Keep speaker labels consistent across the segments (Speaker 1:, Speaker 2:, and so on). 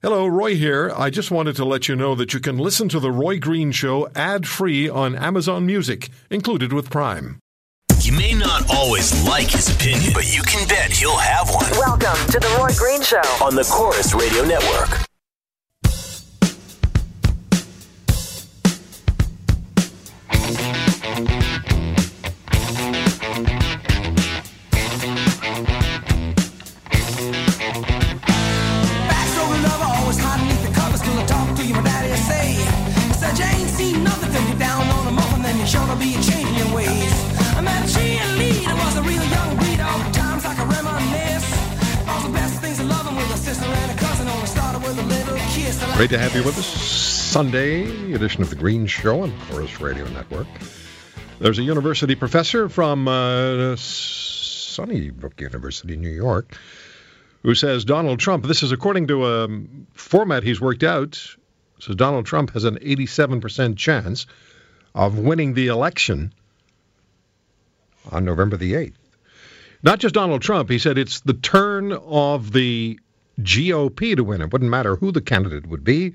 Speaker 1: Hello, Roy here. I just wanted to let you know that you can listen to The Roy Green Show ad free on Amazon Music, included with Prime.
Speaker 2: You may not always like his opinion, but you can bet he'll have one.
Speaker 3: Welcome to The Roy Green Show.
Speaker 2: On the Corus Radio Network.
Speaker 4: Great to have you with us. Sunday edition of The Green Show on Corus Radio Network. There's a university professor from uh, Stony Brook University, New York, who says Donald Trump, this is according to a format he's worked out, says Donald Trump has an 87% chance of winning the election on November the 8th. Not just Donald Trump, he said it's the turn of the GOP to win. It wouldn't matter who the candidate would be,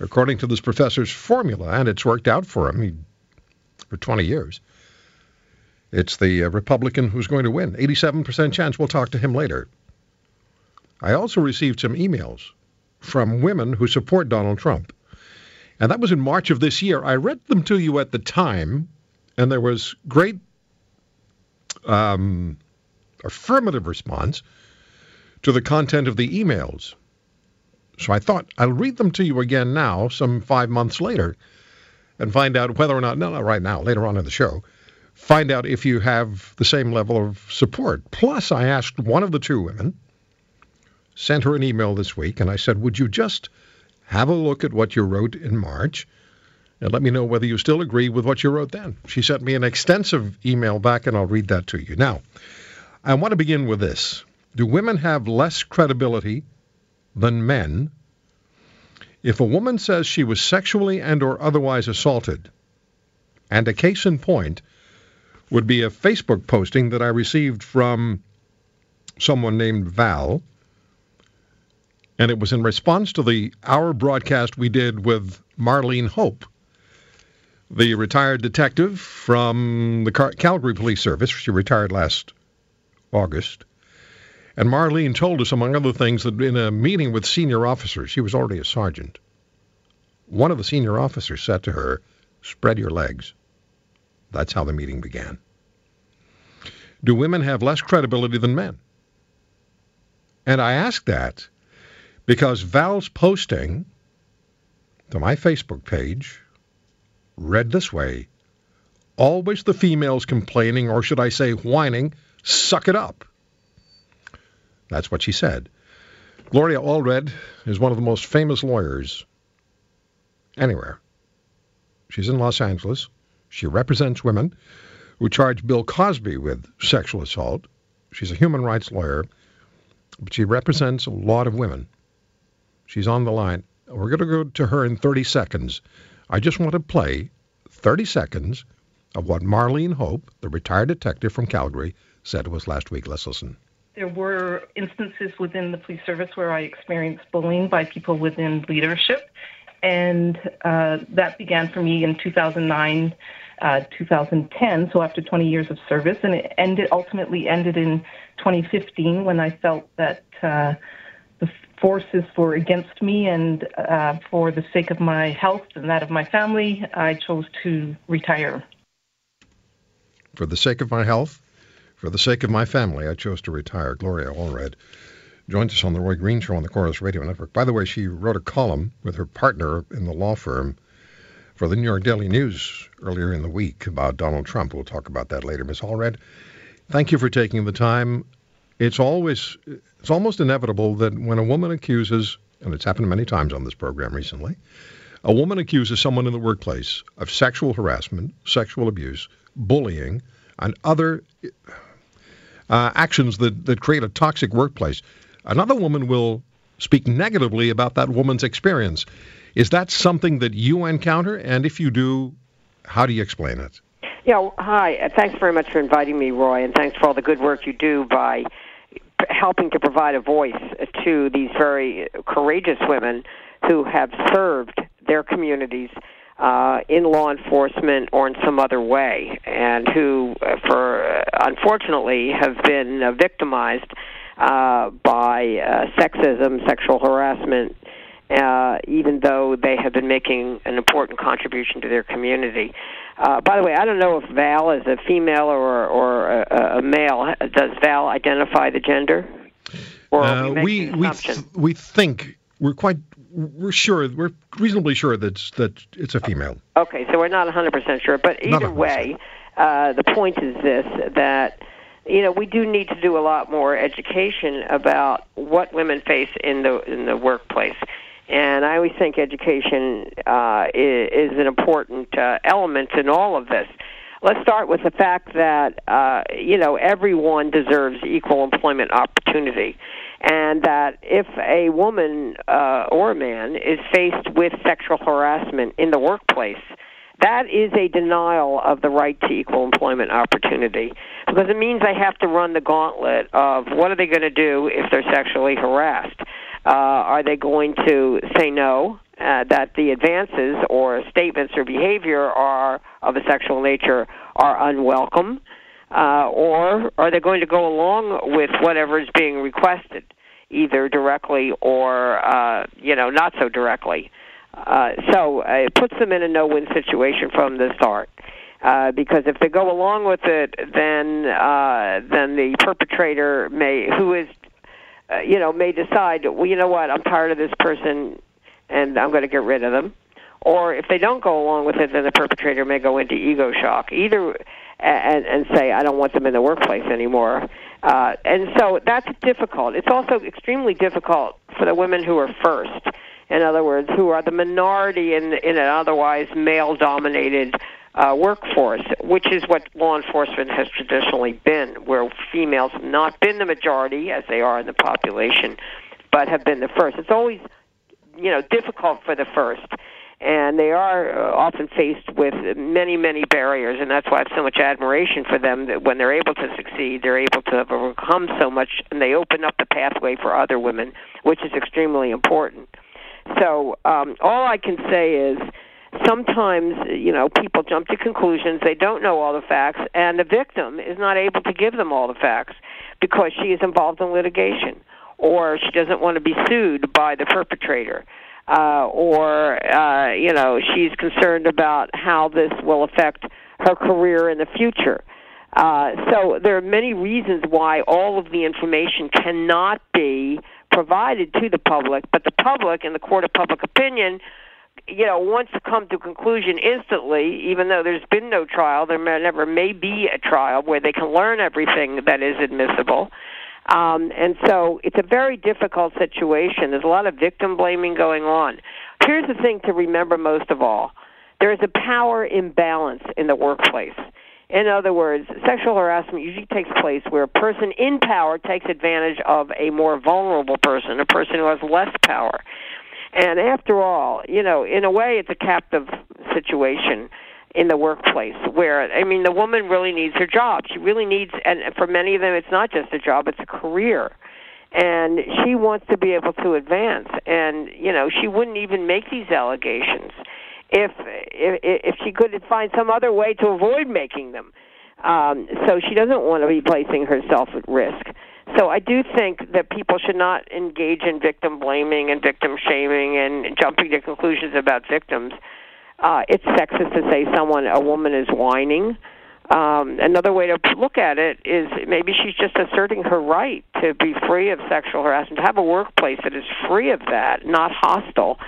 Speaker 4: according to this professor's formula, and it's worked out for him he, for 20 years. It's the uh, Republican who's going to win. 87% chance. We'll talk to him later. I also received some emails from women who support Donald Trump. And that was in March of this year. I read them to you at the time, and there was great um, affirmative response to the content of the emails. So I thought I'll read them to you again now, some five months later, and find out whether or not, no, not right now, later on in the show, find out if you have the same level of support. Plus, I asked one of the two women, sent her an email this week, and I said, would you just have a look at what you wrote in March and let me know whether you still agree with what you wrote then? She sent me an extensive email back, and I'll read that to you. Now, I want to begin with this. Do women have less credibility than men if a woman says she was sexually and or otherwise assaulted? And a case in point would be a Facebook posting that I received from someone named Val. And it was in response to the hour broadcast we did with Marlene Hope, the retired detective from the Calgary Police Service. She retired last August. And Marlene told us, among other things, that in a meeting with senior officers, she was already a sergeant, one of the senior officers said to her, Spread your legs. That's how the meeting began. Do women have less credibility than men? And I ask that because Val's posting to my Facebook page read this way Always the females complaining, or should I say whining, suck it up. That's what she said. Gloria Allred is one of the most famous lawyers anywhere. She's in Los Angeles. She represents women who charge Bill Cosby with sexual assault. She's a human rights lawyer, but she represents a lot of women. She's on the line. We're going to go to her in 30 seconds. I just want to play 30 seconds of what Marlene Hope, the retired detective from Calgary, said to us last week. Let's listen.
Speaker 5: There were instances within the police service where I experienced bullying by people within leadership, and uh, that began for me in 2009, uh, 2010. So after 20 years of service, and it ended ultimately ended in 2015 when I felt that uh, the forces were against me, and uh, for the sake of my health and that of my family, I chose to retire.
Speaker 4: For the sake of my health, for the sake of my family, I chose to retire. Gloria Allred joins us on the Roy Green Show on the Corus Radio Network. By the way, she wrote a column with her partner in the law firm for the New York Daily News earlier in the week about Donald Trump. We'll talk about that later. Miss Allred, thank you for taking the time. It's always, it's almost inevitable that when a woman accuses, and it's happened many times on this program recently, a woman accuses someone in the workplace of sexual harassment, sexual abuse, bullying, and other uh, actions that, that create a toxic workplace. Another woman will speak negatively about that woman's experience. Is that something that you encounter? And if you do, how do you explain it?
Speaker 6: Yeah, well, hi. Uh, Thanks very much for inviting me, Roy, and thanks for all the good work you do by helping to provide a voice to these very courageous women who have served their communities uh, in law enforcement or in some other way, and who, uh, for uh, unfortunately, have been uh, victimized uh, by uh, sexism, sexual harassment, uh, even though they have been making an important contribution to their community. Uh, by the way, I don't know if Val is a female or or a, a male. Does Val identify the gender? Or
Speaker 4: Uh,
Speaker 6: we
Speaker 4: we
Speaker 6: making
Speaker 4: we
Speaker 6: assumptions?
Speaker 4: th- we think we're quite we're sure we're reasonably sure that it's, that it's a female.
Speaker 6: Okay, so we're not 100% sure, but either way, uh, the point is this that you know we do need to do a lot more education about what women face in the in the workplace. And I always think education uh, is, is an important uh, element in all of this. Let's start with the fact that uh, you know everyone deserves equal employment opportunity, and that if a woman uh, or a man is faced with sexual harassment in the workplace, that is a denial of the right to equal employment opportunity because it means they have to run the gauntlet of what are they going to do if they're sexually harassed. Uh, are they going to say no? Uh, that the advances or statements or behavior are of a sexual nature are unwelcome, uh, or are they going to go along with whatever is being requested, either directly or uh, you know not so directly? Uh, so uh, it puts them in a no-win situation from the start. Uh, because if they go along with it, then uh, then the perpetrator may, who is, uh, you know, may decide, well, you know what, I'm tired of this person, and I'm going to get rid of them. Or if they don't go along with it, then the perpetrator may go into ego shock, either and, and say, I don't want them in the workplace anymore. Uh, and so that's difficult. It's also extremely difficult for the women who are first. In other words, who are the minority in in an otherwise male-dominated uh, workforce, which is what law enforcement has traditionally been, where females have not been the majority as they are in the population, but have been the first. It's always, you know, difficult for the first, and they are uh, often faced with many, many barriers, and that's why I have so much admiration for them. That when they're able to succeed, they're able to overcome so much, and they open up the pathway for other women, which is extremely important. So um, all I can say is sometimes you know people jump to conclusions they don't know all the facts and the victim is not able to give them all the facts because she is involved in litigation or she doesn't want to be sued by the perpetrator uh, or uh, you know she's concerned about how this will affect her career in the future uh, so there are many reasons why all of the information cannot be provided to the public, but the public in the court of public opinion, you know, wants to come to a conclusion instantly, even though there's been no trial. There may, never may be a trial where they can learn everything that is admissible. Um, and so it's a very difficult situation. There's a lot of victim blaming going on. Here's the thing to remember most of all there is a power imbalance in the workplace. In other words, sexual harassment usually takes place where a person in power takes advantage of a more vulnerable person, a person who has less power. And after all, you know, in a way, it's a captive situation in the workplace where, I mean, the woman really needs her job. She really needs, and for many of them, it's not just a job, it's a career. And she wants to be able to advance. And, you know, she wouldn't even make these allegations if if, if she could find some other way to avoid making them. Um, so she doesn't want to be placing herself at risk. So I do think that people should not engage in victim blaming and victim shaming and jumping to conclusions about victims. Uh, it's sexist to say someone, a woman, is whining. Um, another way to look at it is maybe she's just asserting her right to be free of sexual harassment, to have a workplace that is free of that, not hostile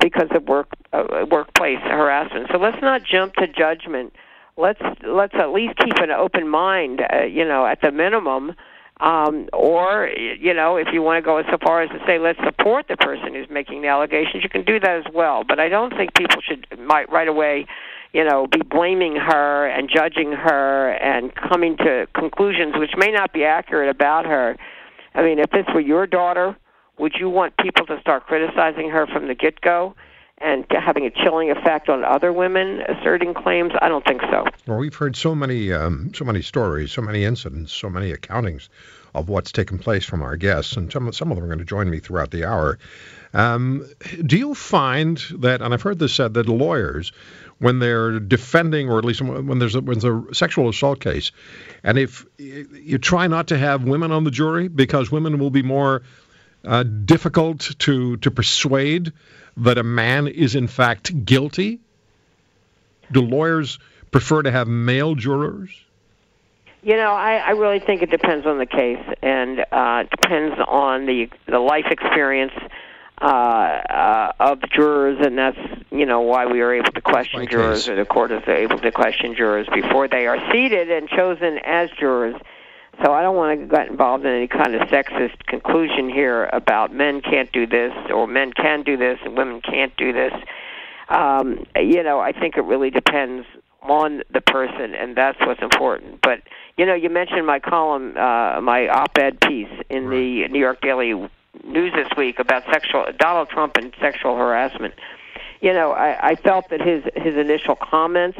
Speaker 6: because of work uh, workplace harassment. So let's not jump to judgment. Let's let's at least keep an open mind, uh, you know, at the minimum. Um, or you know, if you want to go so far as to say let's support the person who's making the allegations, you can do that as well. But I don't think people should might right away, you know, be blaming her and judging her and coming to conclusions which may not be accurate about her. I mean, if this were your daughter, would you want people to start criticizing her from the get go? And having a chilling effect on other women asserting claims, I don't think so.
Speaker 4: Well, we've heard so many, um, so many stories, so many incidents, so many accountings of what's taken place from our guests, and some some of them are going to join me throughout the hour. Um, do you find that, and I've heard this said, that lawyers, when they're defending, or at least when there's a, when there's a sexual assault case, and if you try not to have women on the jury because women will be more uh, difficult to to persuade that a man is in fact guilty? Do lawyers prefer to have male jurors?
Speaker 6: You know, I, I really think it depends on the case, and uh, depends on the the life experience uh, uh, of jurors, and that's you know why we are able to question jurors, or the court is able to question jurors before they are seated and chosen as jurors. So I don't want to get involved in any kind of sexist conclusion here about men can't do this or men can do this and women can't do this. Um, you know, I think it really depends on the person, and that's what's important. But you know, you mentioned my column, uh, my op-ed piece in the New York Daily News this week about sexual Donald Trump and sexual harassment. You know, I, I felt that his his initial comments,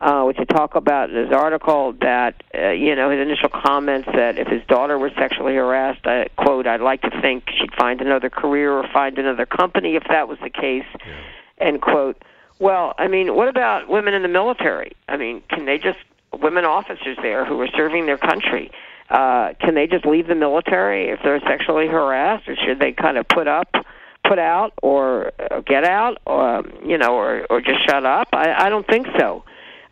Speaker 6: uh, which I talk about in his article, that uh, you know his initial comments that if his daughter was sexually harassed, I quote, I'd like to think she'd find another career or find another company if that was the case, end quote. Well, I mean, what about women in the military? I mean, can they just women officers there who are serving their country? Uh, can they just leave the military if they're sexually harassed, or should they kind of put up, put out, or uh, get out, or you know, or or just shut up? I, I don't think so.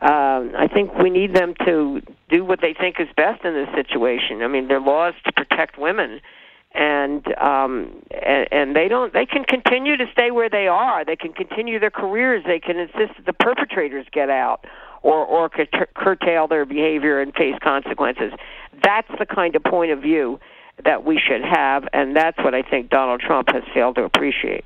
Speaker 6: Um, I think we need them to do what they think is best in this situation. I mean, there are laws to protect women, and um, and, and they don't. They can continue to stay where they are. They can continue their careers. They can insist that the perpetrators get out, or or cur- curtail their behavior and face consequences. That's the kind of point of view that we should have, and that's what I think Donald Trump has failed to appreciate.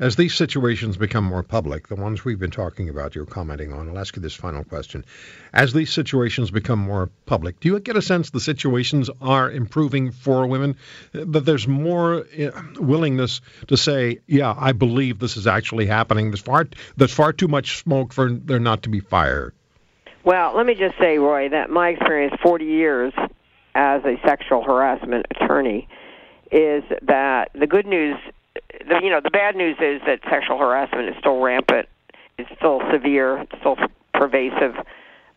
Speaker 4: As these situations become more public, the ones we've been talking about, you're commenting on, I'll ask you this final question. As these situations become more public, do you get a sense the situations are improving for women? That there's more uh, willingness to say, yeah, I believe this is actually happening. There's far, there's far too much smoke for there not to be fire.
Speaker 6: Well, let me just say, Roy, that my experience, 40 years as a sexual harassment attorney, is that the good news, the, you know, the bad news is that sexual harassment is still rampant, it's still severe, it's still pervasive.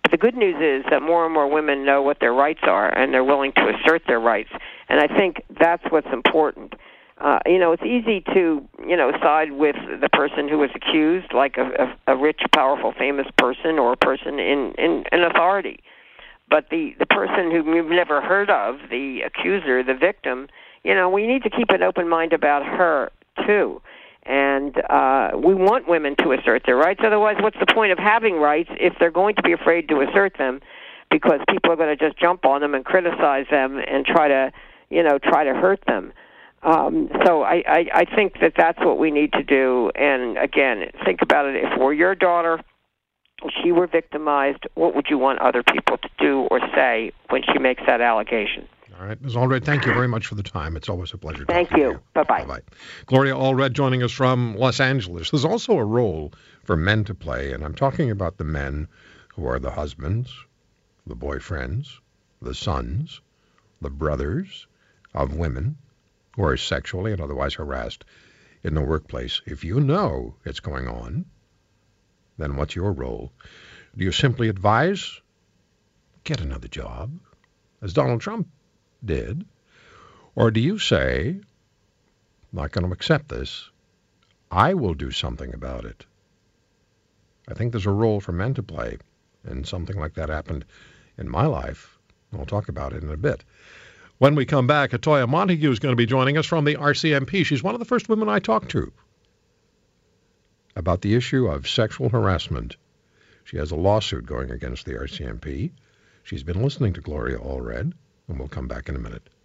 Speaker 6: But the good news is that more and more women know what their rights are and they're willing to assert their rights. And I think that's what's important. Uh, you know, it's easy to, you know, side with the person who was accused, like a, a, a rich, powerful, famous person or a person in, in, in authority. But the, the person who you've never heard of, the accuser, the victim, you know, we need to keep an open mind about her, too. And uh, we want women to assert their rights. Otherwise, what's the point of having rights if they're going to be afraid to assert them because people are going to just jump on them and criticize them and try to, you know, try to hurt them? Um, so I, I, I think that that's what we need to do. And again, think about it. If we're your daughter, if she were victimized, what would you want other people to do or say when she makes that allegation?
Speaker 4: All right, Ms. Allred, thank you very much for the time. It's always a pleasure.
Speaker 6: Thank
Speaker 4: to
Speaker 6: you. Bye-bye.
Speaker 4: Bye-bye. Gloria Allred joining us from Los Angeles. There's also a role for men to play, and I'm talking about the men who are the husbands, the boyfriends, the sons, the brothers of women who are sexually and otherwise harassed in the workplace. If you know it's going on, then what's your role? Do you simply advise, get another job, as Donald Trump did? Or do you say, not going to accept this, I will do something about it? I think there's a role for men to play, and something like that happened in my life. I'll talk about it in a bit. When we come back, Atoya Montague is going to be joining us from the RCMP. She's one of the first women I talked to about the issue of sexual harassment. She has a lawsuit going against the RCMP. She's been listening to Gloria Allred, and we'll come back in a minute.